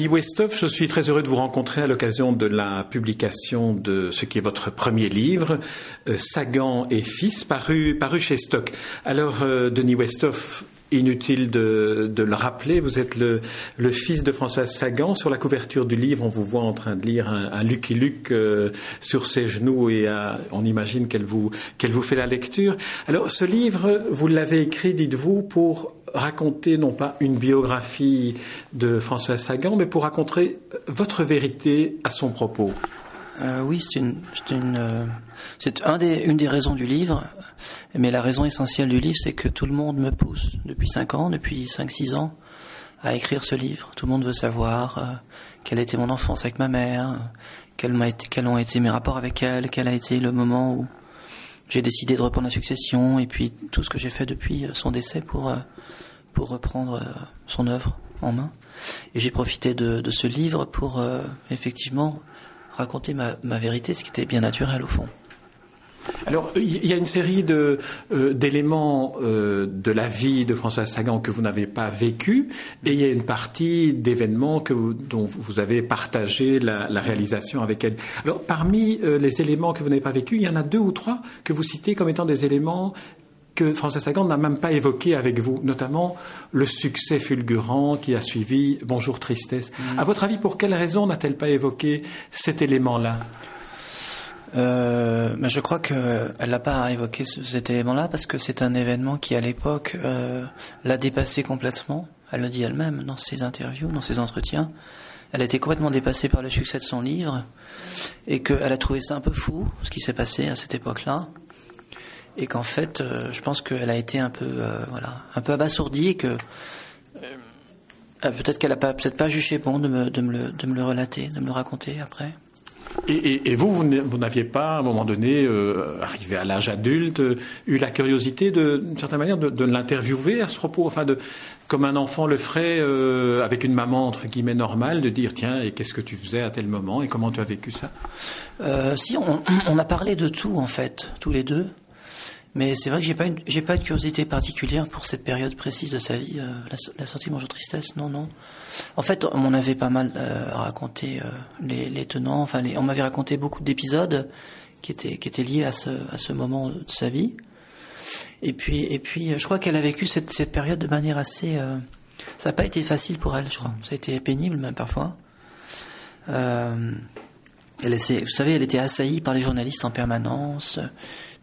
Denis Westhoff, je suis très heureux de vous rencontrer à l'occasion de la publication de ce qui est votre premier livre, euh, Sagan et Fils, paru, chez Stock. Alors, euh, Denis Westhoff, Inutile de, le rappeler, vous êtes le, fils de Françoise Sagan. Sur la couverture du livre, on vous voit en train de lire un, Lucky Luke euh, sur ses genoux et on imagine qu'elle vous fait la lecture. Alors, ce livre, vous l'avez écrit, dites-vous, pour raconter non pas une biographie de Françoise Sagan, mais pour raconter votre vérité à son propos. Euh, oui, c'est une, c'est une, euh, un des, une des raisons du livre. Mais la raison essentielle du livre, c'est que tout le monde me pousse depuis 5 ans, depuis 5-6 ans, à écrire ce livre. Tout le monde veut savoir euh, quelle a été mon enfance avec ma mère, quels, quels ont été mes rapports avec elle, quel a été le moment où j'ai décidé de reprendre la succession, et puis tout ce que j'ai fait depuis son décès pour, pour reprendre son œuvre en main. Et j'ai profité de, de, ce livre pour effectivement raconter ma, vérité, ce qui était bien naturel au fond. Alors, il y a une série de, euh, d'éléments euh, de la vie de François Sagan que vous n'avez pas vécu, et il y a une partie d'événements que dont vous avez partagé la, réalisation avec elle. Alors, parmi euh, les éléments que vous n'avez pas vécu, il y en a deux ou trois que vous citez comme étant des éléments que François Sagan n'a même pas évoqué avec vous, notamment le succès fulgurant qui a suivi Bonjour Tristesse. Mm. À votre avis, pour quelle raison n'a-t-elle pas évoqué cet élément-là? Euh, je crois qu'elle n'a pas évoqué cet élément-là parce que c'est un événement qui, à l'époque, euh, l'a dépassé complètement. Elle le dit elle-même dans ses interviews, dans ses entretiens. Elle a été complètement dépassée par le succès de son livre et qu'elle a trouvé ça un peu fou, ce qui s'est passé à cette époque-là et qu'en fait, euh, je pense qu'elle a été un peu, euh, voilà, un peu abasourdie et que euh, peut-être qu'elle a pas, peut-être pas jugé bon de me, de me, le, de me le relater, de me le raconter après. Et, vous, vous n'aviez pas, à un moment donné, arrivé à l'âge adulte, eu la curiosité, d'une certaine manière, de, l'interviewer à ce propos, enfin, de, comme un enfant le ferait avec une maman entre guillemets normale, de dire tiens, et qu'est-ce que tu faisais à tel moment et comment tu as vécu ça? Si, on, on, a parlé de tout en fait, tous les deux. Mais c'est vrai que j'ai pas une, pas de curiosité particulière pour cette période précise de sa vie. Euh, la, sortie de Bonjour Tristesse, non, non. En fait, on m'en avait pas mal euh, raconté euh, les, les, tenants. Enfin, on m'avait raconté beaucoup d'épisodes qui étaient qui étaient liés à ce à ce moment de sa vie. Et puis et puis, je crois qu'elle a vécu cette cette période de manière assez. ça n'a pas été facile pour elle, je crois. Ça a été pénible même parfois. elle, vous savez, elle était assaillie par les journalistes en permanence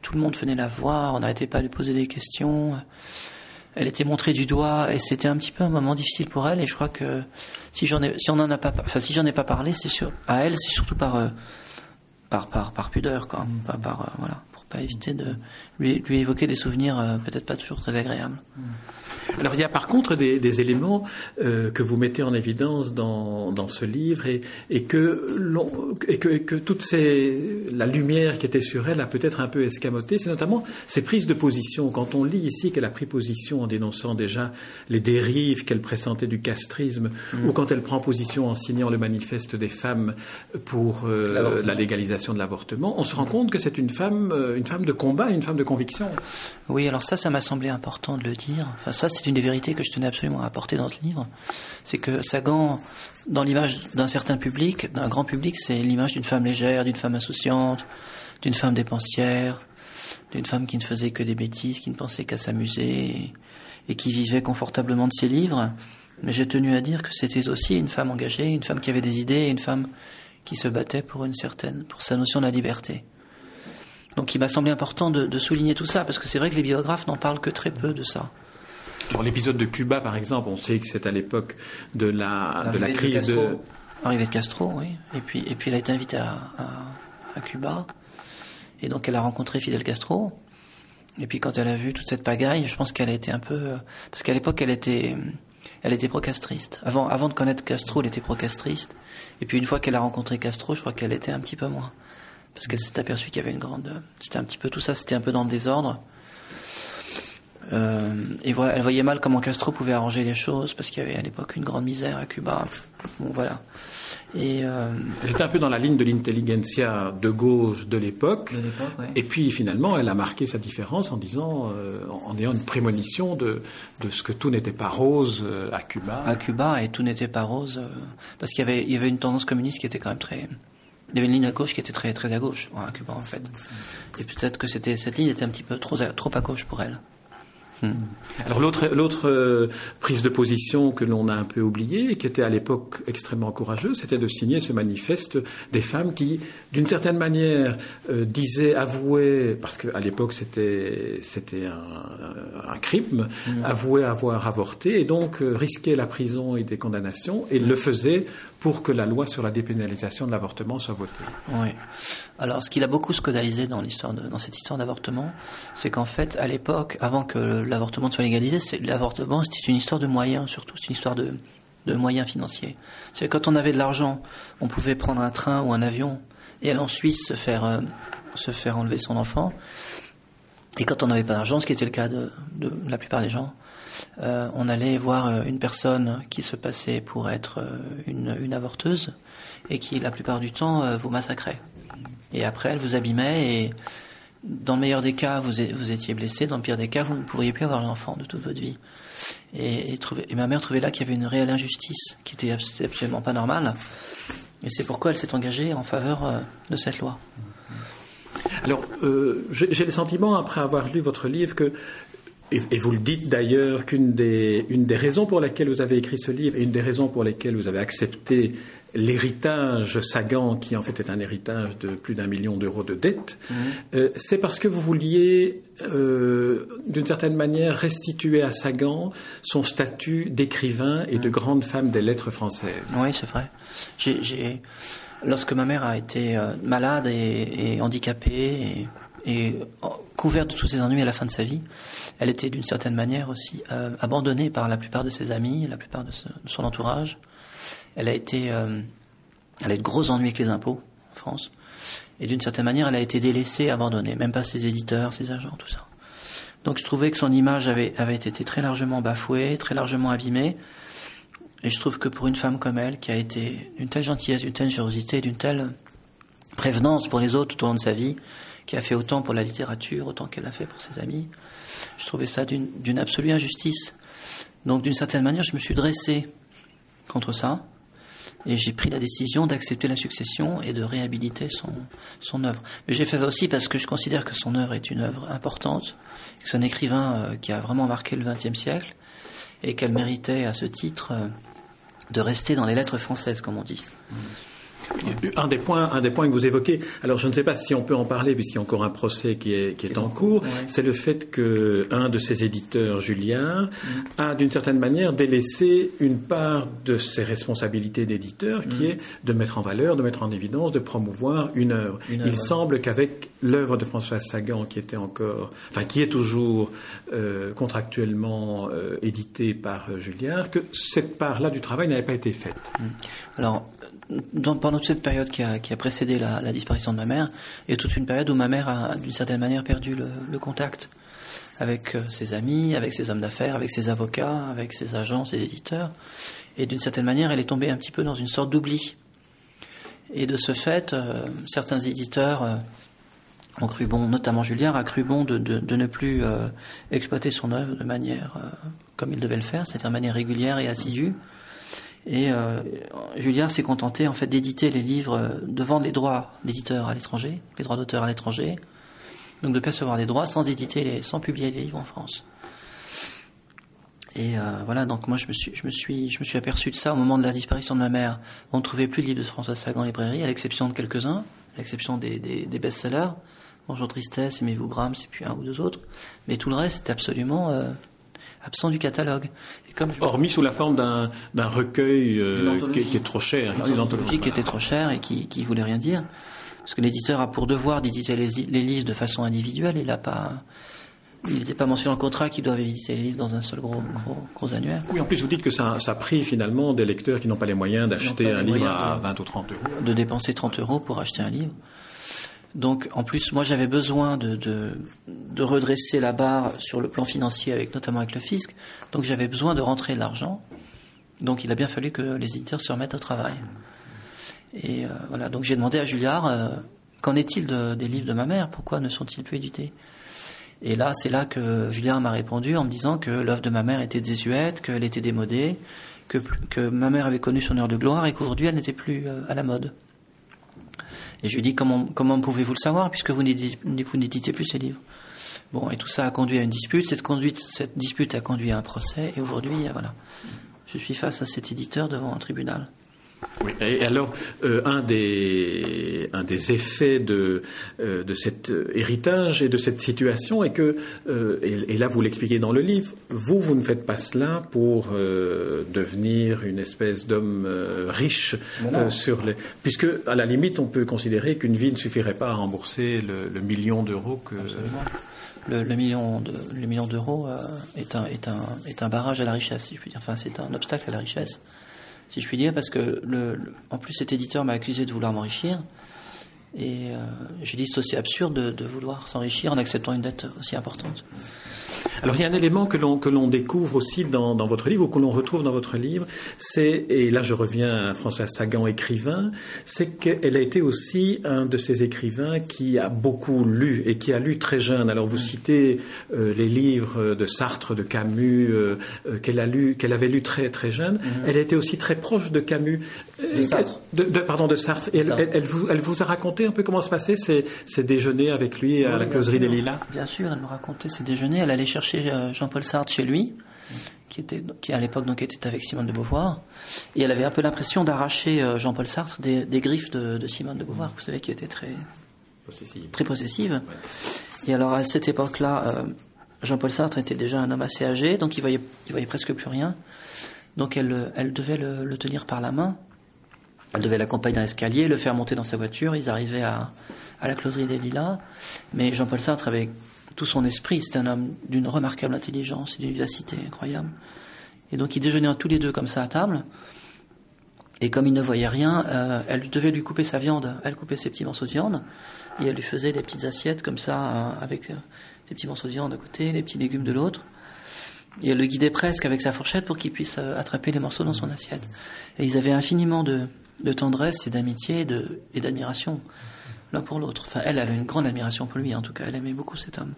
tout le monde venait la voir, on n'arrêtait pas de lui poser des questions. Elle était montrée du doigt et c'était un petit peu un moment difficile pour elle. Et je crois que si j'en ai, si on en a pas, enfin si j'en ai pas parlé, c'est sûr. À elle, c'est surtout par, euh, par, par, par pudeur, quoi. Enfin, par euh, voilà, pour pas éviter de lui, lui évoquer des souvenirs euh, peut-être pas toujours très agréables. Alors il y a par contre des, éléments euh, que vous mettez en évidence dans, ce livre et, et, que, et, que, que, toute ces, la lumière qui était sur elle a peut-être un peu escamoté, c'est notamment ses prises de position. Quand on lit ici qu'elle a pris position en dénonçant déjà les dérives qu'elle pressentait du castrisme, mm. ou quand elle prend position en signant le manifeste des femmes pour euh, la légalisation de l'avortement, on se rend compte que c'est une femme, euh, une femme de combat, une femme de conviction. Oui, alors ça, ça m'a semblé important de le dire. Enfin, ça, c'est une des vérités que je tenais absolument à apporter dans ce livre. C'est que Sagan, dans l'image d'un certain public, d'un grand public, c'est l'image d'une femme légère, d'une femme insouciante, d'une femme dépensière, d'une femme qui ne faisait que des bêtises, qui ne pensait qu'à s'amuser et qui vivait confortablement de ses livres. Mais j'ai tenu à dire que c'était aussi une femme engagée, une femme qui avait des idées, une femme qui se battait pour une certaine, pour sa notion de la liberté. Donc il m'a semblé important de, de, souligner tout ça, parce que c'est vrai que les biographes n'en parlent que très peu de ça. Dans l'épisode de Cuba, par exemple, on sait que c'est à l'époque de la, de la crise de, Arrivée de Castro, oui. Et puis, et puis elle a été invitée à, à, Cuba. Et donc elle a rencontré Fidel Castro. Et puis quand elle a vu toute cette pagaille, je pense qu'elle a été un peu... Parce qu'à l'époque, elle était... Elle était pro-castriste. Avant, avant de connaître Castro, elle était pro-castriste. Et puis une fois qu'elle a rencontré Castro, je crois qu'elle était un petit peu moins. Parce qu'elle s'est aperçue qu'il y avait une grande... C'était un petit peu tout ça, c'était un peu dans le désordre. Euh, et voilà, elle voyait mal comment Castro pouvait arranger les choses parce qu'il y avait à l'époque une grande misère à Cuba. Bon, voilà. Et euh, elle était un peu dans la ligne de l'intelligentsia de gauche de l'époque. Ouais. Et puis finalement, elle a marqué sa différence en disant, euh, en ayant une prémonition de, de ce que tout n'était pas rose à Cuba. À Cuba, et tout n'était pas rose parce qu'il y avait, il y avait une tendance communiste qui était quand même très. Il y avait une ligne à gauche qui était très très à gauche à Cuba en fait. Et peut-être que c'était cette ligne était un petit peu trop trop à gauche pour elle. Hmm. Alors l'autre l'autre euh, prise de position que l'on a un peu oubliée et qui était à l'époque extrêmement courageuse, c'était de signer ce manifeste des femmes qui, d'une certaine manière, euh, disaient, avouaient, parce qu'à l'époque c'était c'était un, un, crime, hmm. avouaient avoir avorté et donc euh, risquaient la prison et des condamnations et le faisaient pour que la loi sur la dépénalisation de l'avortement soit votée. Oui. Alors, ce qui a beaucoup scandalisé dans l'histoire, dans cette histoire d'avortement, c'est qu'en fait, à l'époque, avant que l'avortement soit légalisé, l'avortement, c'était une histoire de moyens, surtout, c'est une histoire de, moyens financiers. C'est quand on avait de l'argent, on pouvait prendre un train ou un avion et aller en Suisse se faire euh, se faire enlever son enfant. Et quand on n'avait pas d'argent, ce qui était le cas de la plupart des gens, euh, on allait voir euh, une personne qui se passait pour être euh, une, avorteuse et qui, la plupart du temps, vous massacrait. Et après, elle vous abîmait et dans le meilleur des cas, vous, vous étiez blessé. Dans le pire des cas, vous ne pourriez plus avoir l'enfant de toute votre vie. Et, ma mère trouvait là qu'il y avait une réelle injustice qui était absolument pas normale. Et c'est pourquoi elle s'est engagée en faveur de cette loi. Alors, j'ai le sentiment, après avoir lu votre livre, que et, et, vous le dites d'ailleurs qu'une des, une des raisons pour lesquelles vous avez écrit ce livre et une des raisons pour lesquelles vous avez accepté l'héritage Sagan, qui en fait est un héritage de plus d'un million d'euros de dettes, mmh. euh, c'est parce que vous vouliez, euh, d'une certaine manière, restituer à Sagan son statut d'écrivain et mmh. de grande femme des lettres françaises. Oui, c'est vrai. J'ai, lorsque ma mère a été euh, malade et, et handicapée et, et couverte de tous ses ennuis à la fin de sa vie, elle était d'une certaine manière aussi euh, abandonnée par la plupart de ses amis, la plupart de son entourage. Elle a été, euh, elle a eu de gros ennuis avec les impôts en France, et d'une certaine manière, elle a été délaissée, abandonnée, même pas ses éditeurs, ses agents, tout ça. Donc je trouvais que son image avait, avait été très largement bafouée, très largement abîmée, et je trouve que pour une femme comme elle, qui a été d'une telle gentillesse, d'une telle générosité, d'une telle prévenance pour les autres tout au long de sa vie, qui a fait autant pour la littérature, autant qu'elle a fait pour ses amis. Je trouvais ça d'une absolue injustice. Donc d'une certaine manière, je me suis dressé contre ça et j'ai pris la décision d'accepter la succession et de réhabiliter son, œuvre. Mais j'ai fait ça aussi parce que je considère que son œuvre est une œuvre importante, que c'est un écrivain euh, qui a vraiment marqué le XXe siècle et qu'elle méritait à ce titre euh, de rester dans les lettres françaises, comme on dit. Mmh. Un des points, un des points que vous évoquez. Alors, je ne sais pas si on peut en parler puisqu'il y a encore un procès qui est, qui est en cours. Ouais. C'est le fait que un de ses éditeurs, Julien, mmh. a d'une certaine manière délaissé une part de ses responsabilités d'éditeur, qui mmh. est de mettre en valeur, de mettre en évidence, de promouvoir une œuvre. Une Il semble qu'avec l'œuvre de François Sagan, qui était encore, enfin, qui est toujours euh, contractuellement euh, éditée par euh, Julien, que cette part-là du travail n'avait pas été faite. Mmh. Alors, dans, pendant toute cette période qui a, précédé la, disparition de ma mère, il y a toute une période où ma mère a d'une certaine manière perdu le, contact avec euh, ses amis, avec ses hommes d'affaires, avec ses avocats, avec ses agents, ses éditeurs. Et d'une certaine manière, elle est tombée un petit peu dans une sorte d'oubli. Et de ce fait, euh, certains éditeurs euh, ont cru bon, notamment Julien, a cru bon de, ne plus exploiter son œuvre de manière comme il devait le faire, c'est-à-dire de manière régulière et assidue. Et euh, Julien s'est contenté en fait d'éditer les livres, de vendre les droits d'éditeurs à l'étranger, les droits d'auteur à l'étranger, donc de percevoir des droits sans éditer, les, sans publier les livres en France. Et euh, voilà, donc moi je me suis, je me suis, je aperçu de ça au moment de la disparition de ma mère. On ne trouvait plus de livres de François Sagan en librairie, à l'exception de quelques-uns, à l'exception des, best-sellers, Bonjour Tristesse, Aimez-vous Brahms, et puis un ou deux autres. Mais tout le reste était absolument euh, absent du catalogue. Et comme je... Hormis sous la forme d'un, recueil euh, qui, qui, est trop cher. Une anthologie qui était trop cher et qui, qui voulait rien dire. Parce que l'éditeur a pour devoir d'éditer les, les, livres de façon individuelle. Il n'a pas. Il n'était pas mentionné dans le contrat qu'ils doivent éditer les livres dans un seul gros, gros, gros annuaire. Oui, en plus, vous dites que ça, ça a pris finalement des lecteurs qui n'ont pas les moyens d'acheter un livre à 20 ou 30 euros. De dépenser 30 euros pour acheter un livre. Donc, en plus, moi, j'avais besoin de, redresser la barre sur le plan financier, avec, notamment avec le fisc. Donc, j'avais besoin de rentrer de l'argent. Donc, il a bien fallu que les éditeurs se remettent au travail. Et euh, voilà, donc j'ai demandé à Julliard, euh, qu'en est-il des livres de ma mère? Pourquoi ne sont-ils plus édités? Et là, c'est là que Julliard m'a répondu en me disant que l'œuvre de ma mère était désuète, qu'elle était démodée, que, que ma mère avait connu son heure de gloire et qu'aujourd'hui elle n'était plus euh, à la mode. Et je lui dit comment, comment pouvez-vous le savoir puisque vous n'éditez plus ces livres? Bon, et tout ça a conduit à une dispute. Cette, cette dispute a conduit à un procès. Et aujourd'hui, voilà, je suis face à cet éditeur devant un tribunal. Oui, et alors, euh, un, des, un des effets de, euh, de cet héritage et de cette situation est que, euh, et, là vous l'expliquez dans le livre, vous, vous ne faites pas cela pour devenir une espèce d'homme riche sur les. Puisque, à la limite, on peut considérer qu'une vie ne suffirait pas à rembourser le, million d'euros que. Le, le, million de, le million d'euros est, un, est, un, est un barrage à la richesse, si je puis dire. Enfin, c'est un obstacle à la richesse si je puis dire, parce que le, en plus cet éditeur m'a accusé de vouloir m'enrichir. Et euh, j'ai dit c'est aussi absurde de, de vouloir s'enrichir en acceptant une dette aussi importante. Alors il y a un élément que l'on que l'on découvre aussi dans, dans, votre livre ou que l'on retrouve dans votre livre, c'est et là je reviens à Françoise Sagan écrivain, c'est qu'elle a été aussi un de ces écrivains qui a beaucoup lu et qui a lu très jeune. Alors vous citez euh, les livres de Sartre, de Camus euh, qu'elle a lu qu'elle avait lu très très jeune. Mhm. Elle a été aussi très proche de Camus. De Sartre. De, pardon de Sartre. Et elle, elle, vous, elle, vous, a raconté un peu comment se passaient ces, ces déjeuners avec lui à la closerie des Lilas. Bien sûr, elle me racontait ces déjeuners. Elle allait chercher euh, Jean-Paul Sartre chez lui, qui, était, qui à l'époque donc était avec Simone de Beauvoir. Et elle avait un peu l'impression d'arracher euh, Jean-Paul Sartre des, griffes de, Simone de Beauvoir, vous savez, qui était très possessive. Très possessive. Et alors à cette époque-là, euh, Jean-Paul Sartre était déjà un homme assez âgé, donc il voyait, il voyait presque plus rien. Donc elle, elle devait le, tenir par la main. Elle devait l'accompagner dans l'escalier, le faire monter dans sa voiture. Ils arrivaient à, la closerie des Lilas. Mais Jean-Paul Sartre avait tout son esprit. C'était un homme d'une remarquable intelligence et d'une vivacité incroyable. Et donc ils déjeunaient tous les deux comme ça à table. Et comme il ne voyait rien, euh, elle devait lui couper sa viande. Elle coupait ses petits morceaux de viande et elle lui faisait des petites assiettes comme ça euh, avec euh, des petits morceaux de viande d'un côté, les petits légumes de l'autre. Et elle le guidait presque avec sa fourchette pour qu'il puisse attraper les morceaux dans son assiette. Et ils avaient infiniment de, tendresse et d'amitié et d'admiration l'un pour l'autre. Enfin, elle avait une grande admiration pour lui, en tout cas. Elle aimait beaucoup cet homme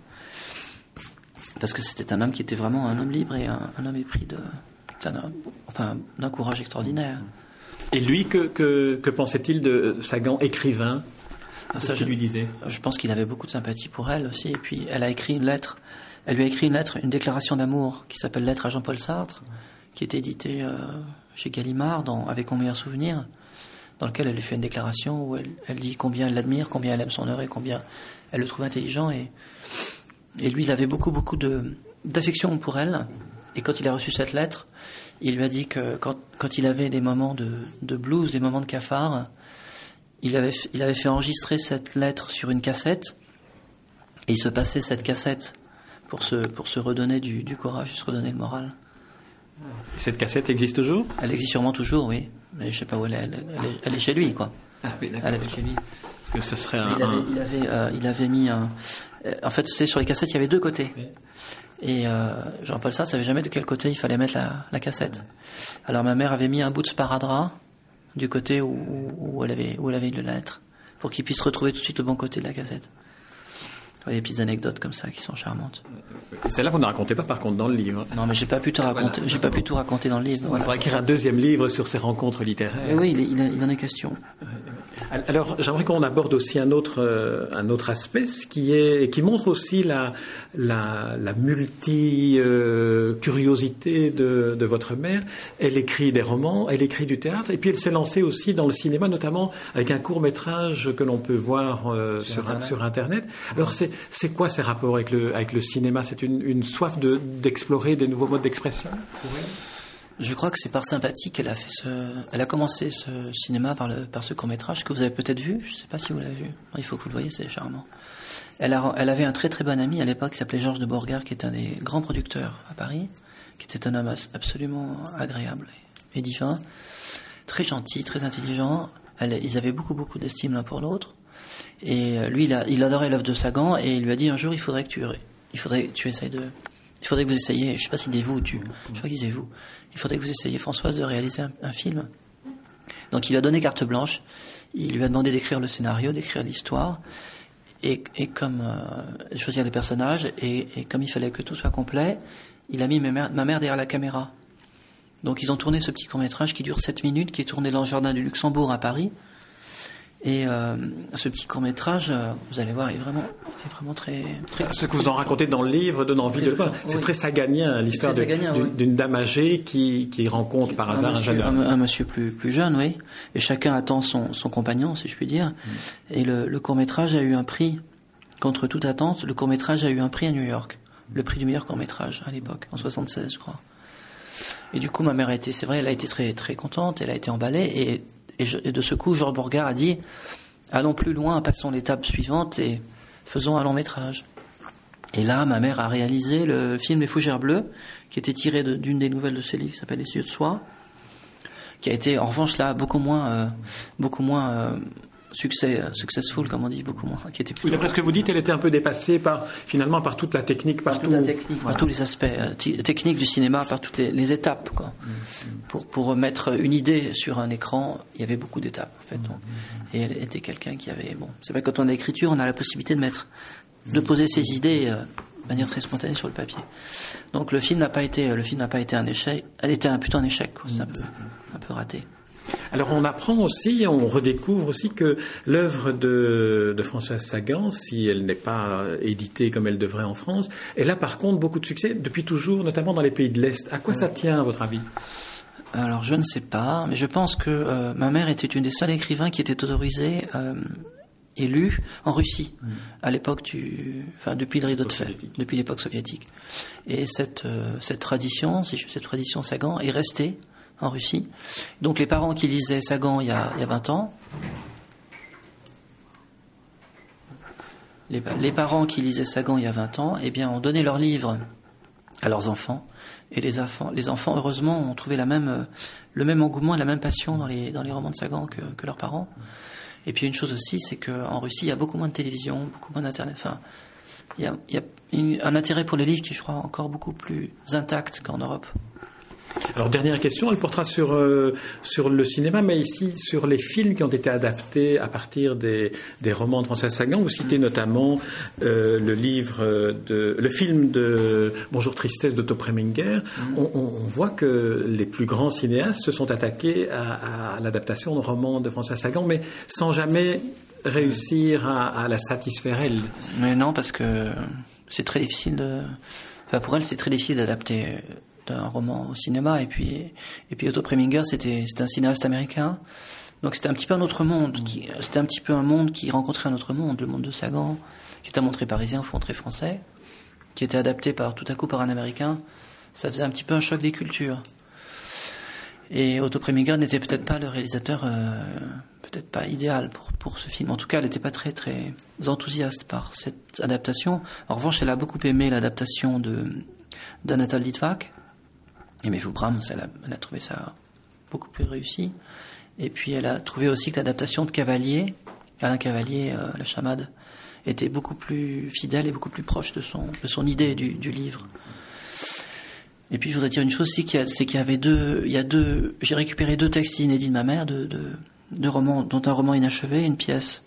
parce que c'était un homme qui était vraiment un homme libre et un, homme épris de, enfin, d'un courage extraordinaire. Et lui, que, que, pensait-il de Sagan, écrivain? Ah, ça, je, lui disais Je pense qu'il avait beaucoup de sympathie pour elle aussi. Et puis, elle a écrit une lettre. Elle lui a écrit une lettre, une déclaration d'amour qui s'appelle Lettre à Jean-Paul Sartre, qui est éditée euh, chez Gallimard dans Avec mon meilleur souvenir, dans lequel elle lui fait une déclaration où elle, dit combien elle l'admire, combien elle aime son œuvre et combien elle le trouve intelligent. Et lui, il avait beaucoup, beaucoup d'affection pour elle. Et quand il a reçu cette lettre, il lui a dit que quand, il avait des moments de, blues, des moments de cafard, il avait, fait enregistrer cette lettre sur une cassette. Et il se passait cette cassette pour se, redonner du, du courage, se redonner le moral. Cette cassette existe toujours? Elle existe sûrement toujours, oui. Mais je sais pas où elle est. Elle, est, chez lui, quoi. Ah, oui, elle est chez lui. Parce que ce serait un. Il avait, il avait, euh, il avait mis un, euh, en fait, c'est sur les cassettes, il y avait deux côtés. Et euh, Jean-Paul Sartre savait jamais de quel côté il fallait mettre la, cassette. Alors ma mère avait mis un bout de sparadrap du côté où, elle avait où elle avait eu la lettre pour qu'il puisse retrouver tout de suite le bon côté de la cassette. Il y a des petites anecdotes comme ça qui sont charmantes. Celle-là, vous ne racontez pas par contre dans le livre. Non, mais j'ai pas pu te raconter. J'ai pas pu tout raconter dans le livre. On va écrire un deuxième livre sur ces rencontres littéraires. oui, il, il, en est question. Alors, j'aimerais qu'on aborde aussi un autre, euh, un autre aspect, ce qui est, qui montre aussi la, la, la multi-curiosité de, de votre mère. Elle écrit des romans, elle écrit du théâtre, et puis elle s'est lancée aussi dans le cinéma, notamment avec un court métrage que l'on peut voir euh, sur, Internet. sur Internet. Alors, c'est, c'est quoi ces rapports avec le, cinéma? C'est une, soif de, d'explorer des nouveaux modes d'expression? Je crois que c'est par sympathie qu'elle a fait ce, elle a commencé ce cinéma par ce court métrage que vous avez peut-être vu. Je ne sais pas si vous l'avez vu. Il faut que vous le voyez, c'est charmant. Elle avait un très très bon ami à l'époque qui s'appelait Georges de Borgard, qui est un des grands producteurs à Paris, qui était un homme absolument agréable et, divin, très gentil, très intelligent. ils avaient beaucoup beaucoup d'estime l'un pour l'autre. Et lui, il, a, adorait l'œuvre de Sagan et il lui a dit un jour, il faudrait que tu, il faudrait tu essayes de, il faudrait que vous essayiez, je sais pas si c'est vous, tu, je crois qu'ils vous, il faudrait que vous essayiez, Françoise, de réaliser un, film. Donc il lui a donné carte blanche, il lui a demandé d'écrire le scénario, d'écrire l'histoire, et, et, comme euh, choisir les personnages, et, et, comme il fallait que tout soit complet, il a mis ma mère, ma mère derrière la caméra. Donc ils ont tourné ce petit court métrage qui dure 7 minutes, qui est tourné dans le jardin du Luxembourg à Paris. Et euh, ce petit court métrage, euh, vous allez voir, est vraiment, est vraiment très, très. Ce que vous en racontez dans le livre donne envie de le voir. C'est très saganien, l'histoire d'une dame âgée qui, qui rencontre par hasard un, jeune homme. Un, monsieur plus, plus jeune, oui. Et chacun attend son, son compagnon, si je puis dire. Mm. Et le, le court métrage a eu un prix, contre toute attente, le court métrage a eu un prix à New York. Le prix du meilleur court métrage à l'époque, en 76, je crois. Et du coup, ma mère a été, c'est vrai, elle a été très, très contente, elle a été emballée. Et et, de ce coup, Georges Bourgard a dit Allons plus loin, passons l'étape suivante et faisons un long métrage. Et là, ma mère a réalisé le film Les Fougères Bleues, qui était tiré d'une des nouvelles de ce livre, qui s'appelle Les Cieux de Soie, qui a été, en revanche, là, beaucoup moins, euh, euh, succès, euh, successful, comme on dit, beaucoup moins. Qui était oui, d'après ce que vous dites, elle était un peu dépassée par, finalement, par toute la technique, par, toute la technique, par tous les aspects euh, techniques du cinéma, par toutes les, étapes, quoi. Mm, mm. Pour, pour mettre une idée sur un écran, il y avait beaucoup d'étapes, en fait. Mm, et elle était quelqu'un qui avait, bon, c'est vrai, quand on a l'écriture, on a la possibilité de mettre, de poser ses idées, euh, de manière très spontanée sur le papier. Donc le film n'a pas été, le film n'a pas été un échec, elle était un, plutôt un échec, C'est un peu, un peu raté. Alors on apprend aussi, on redécouvre aussi que l'œuvre de, Françoise Sagan, si elle n'est pas éditée comme elle devrait en France, elle a par contre beaucoup de succès depuis toujours, notamment dans les pays de l'Est. À quoi ça tient à votre avis? Alors je ne sais pas, mais je pense que euh, ma mère était une des seules écrivains qui était autorisée euh, et lue en Russie mm. à l'époque du, enfin depuis le rideau de fer, depuis l'époque soviétique. Et cette euh, cette tradition, cette tradition Sagan est restée en Russie. Donc les parents qui lisaient Sagan il y a, il y a 20 ans, les, parents qui lisaient Sagan il y a 20 ans, eh bien, ont donné leurs livres à leurs enfants. Et les enfants, les enfants heureusement, ont trouvé le même engouement et la même passion dans les, romans de Sagan que, leurs parents. Et puis une chose aussi, c'est qu'en Russie, il y a beaucoup moins de télévision, beaucoup moins d'internet. Enfin, il y a, il y a un intérêt pour les livres qui, je crois, encore beaucoup plus intact qu'en Europe. Alors dernière question, elle portera sur euh, sur le cinéma, mais ici sur les films qui ont été adaptés à partir des, des romans de François Sagan. Vous citez notamment euh, le livre de le film de Bonjour tristesse d'Otto Preminger. Mm. On, on, voit que les plus grands cinéastes se sont attaqués à, à l'adaptation de romans de François Sagan, mais sans jamais réussir à, à la satisfaire elle. Mais non, parce que c'est très difficile de. Enfin, pour elle, c'est très difficile d'adapter un roman au cinéma. Et puis, et puis Otto Preminger, c'était, un cinéaste américain. Donc c'était un petit peu un autre monde. C'était un petit peu un monde qui rencontrait un autre monde, le monde de Sagan, qui était un monde très parisien, fond très français, qui était adapté par tout à coup par un américain. Ça faisait un petit peu un choc des cultures. Et Otto Preminger n'était peut-être pas le réalisateur, euh, peut-être pas idéal pour, pour ce film. En tout cas, elle n'était pas très très enthousiaste par cette adaptation. En revanche, elle a beaucoup aimé l'adaptation de d'Anatole Litvak, et Mevou Brahms, elle a, trouvé ça beaucoup plus réussi. Et puis elle a trouvé aussi que l'adaptation de Cavalier, Alain Cavalier, euh, La Chamade, était beaucoup plus fidèle et beaucoup plus proche de son, de son idée du, du livre. Et puis je voudrais dire une chose aussi, c'est qu'il y avait deux, il y a deux, j'ai récupéré deux textes inédits de ma mère, de, de, de romans, dont un roman inachevé, une pièce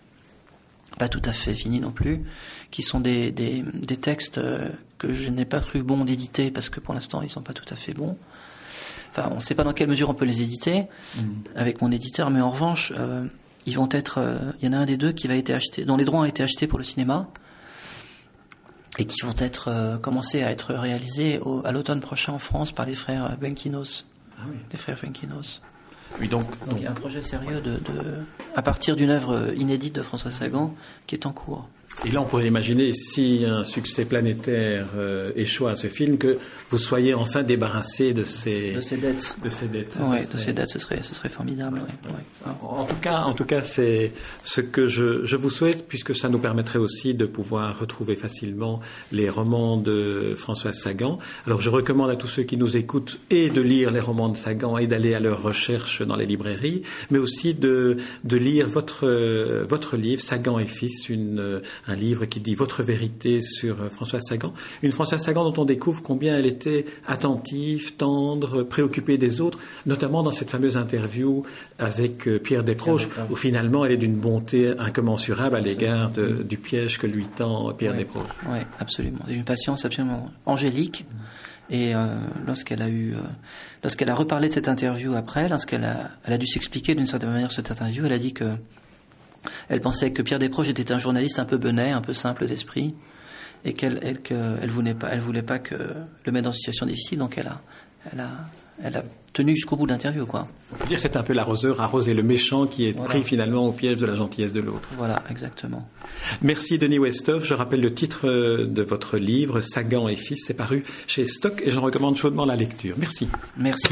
pas tout à fait finie non plus, qui sont des, des, des textes euh, que je n'ai pas cru bon d'éditer parce que pour l'instant ils sont pas tout à fait bons. Enfin, on ne sait pas dans quelle mesure on peut les éditer mm. avec mon éditeur, mais en revanche, euh, ils vont être. Euh, il y en a un des deux qui va être acheté, dont les droits ont été achetés pour le cinéma et qui vont être euh, commencer à être réalisés au, à l'automne prochain en France par les frères Benkinos. Ah oui. Les frères Benkinos. Oui, donc, il y a un projet sérieux de, de à partir d'une œuvre inédite de François Sagan qui est en cours. Et là, on pourrait imaginer, si un succès planétaire euh, échoue à ce film, que vous soyez enfin débarrassé de ces, de ces dettes. De ces dettes. Oui, de ces dettes, ce serait, ce serait formidable. En tout cas, en tout cas, c'est ce que je, je, vous souhaite, puisque ça nous permettrait aussi de pouvoir retrouver facilement les romans de François Sagan. Alors, je recommande à tous ceux qui nous écoutent et de lire les romans de Sagan et d'aller à leur recherche dans les librairies, mais aussi de, de lire votre, votre livre, Sagan et Fils, une, un livre qui dit Votre vérité sur euh, François Sagan. Une François Sagan dont on découvre combien elle était attentive, tendre, préoccupée des autres, notamment dans cette fameuse interview avec euh, Pierre Desproges, où finalement elle est d'une bonté incommensurable à l'égard du piège que lui tend Pierre Desproges. Oui, absolument. Une patience absolument angélique. Et euh, lorsqu'elle a eu, lorsqu'elle a reparlé de cette interview après, lorsqu'elle a, elle a dû s'expliquer d'une certaine manière cette interview, elle a dit que elle pensait que Pierre Desproges était un journaliste un peu benet, un peu simple d'esprit, et qu'elle elle, elle voulait pas, elle voulait pas que le mettre dans une situation difficile, donc elle a, elle a, elle a tenu jusqu'au bout de l'interview, quoi. On peut dire c'est un peu l'arroseur arrosé le méchant qui est pris finalement au piège de la gentillesse de l'autre. Voilà, exactement. Merci Denis Westhoff. Je rappelle le titre de votre livre, Sagan et Fils, c'est paru chez Stock et j'en recommande chaudement la lecture. Merci. Merci.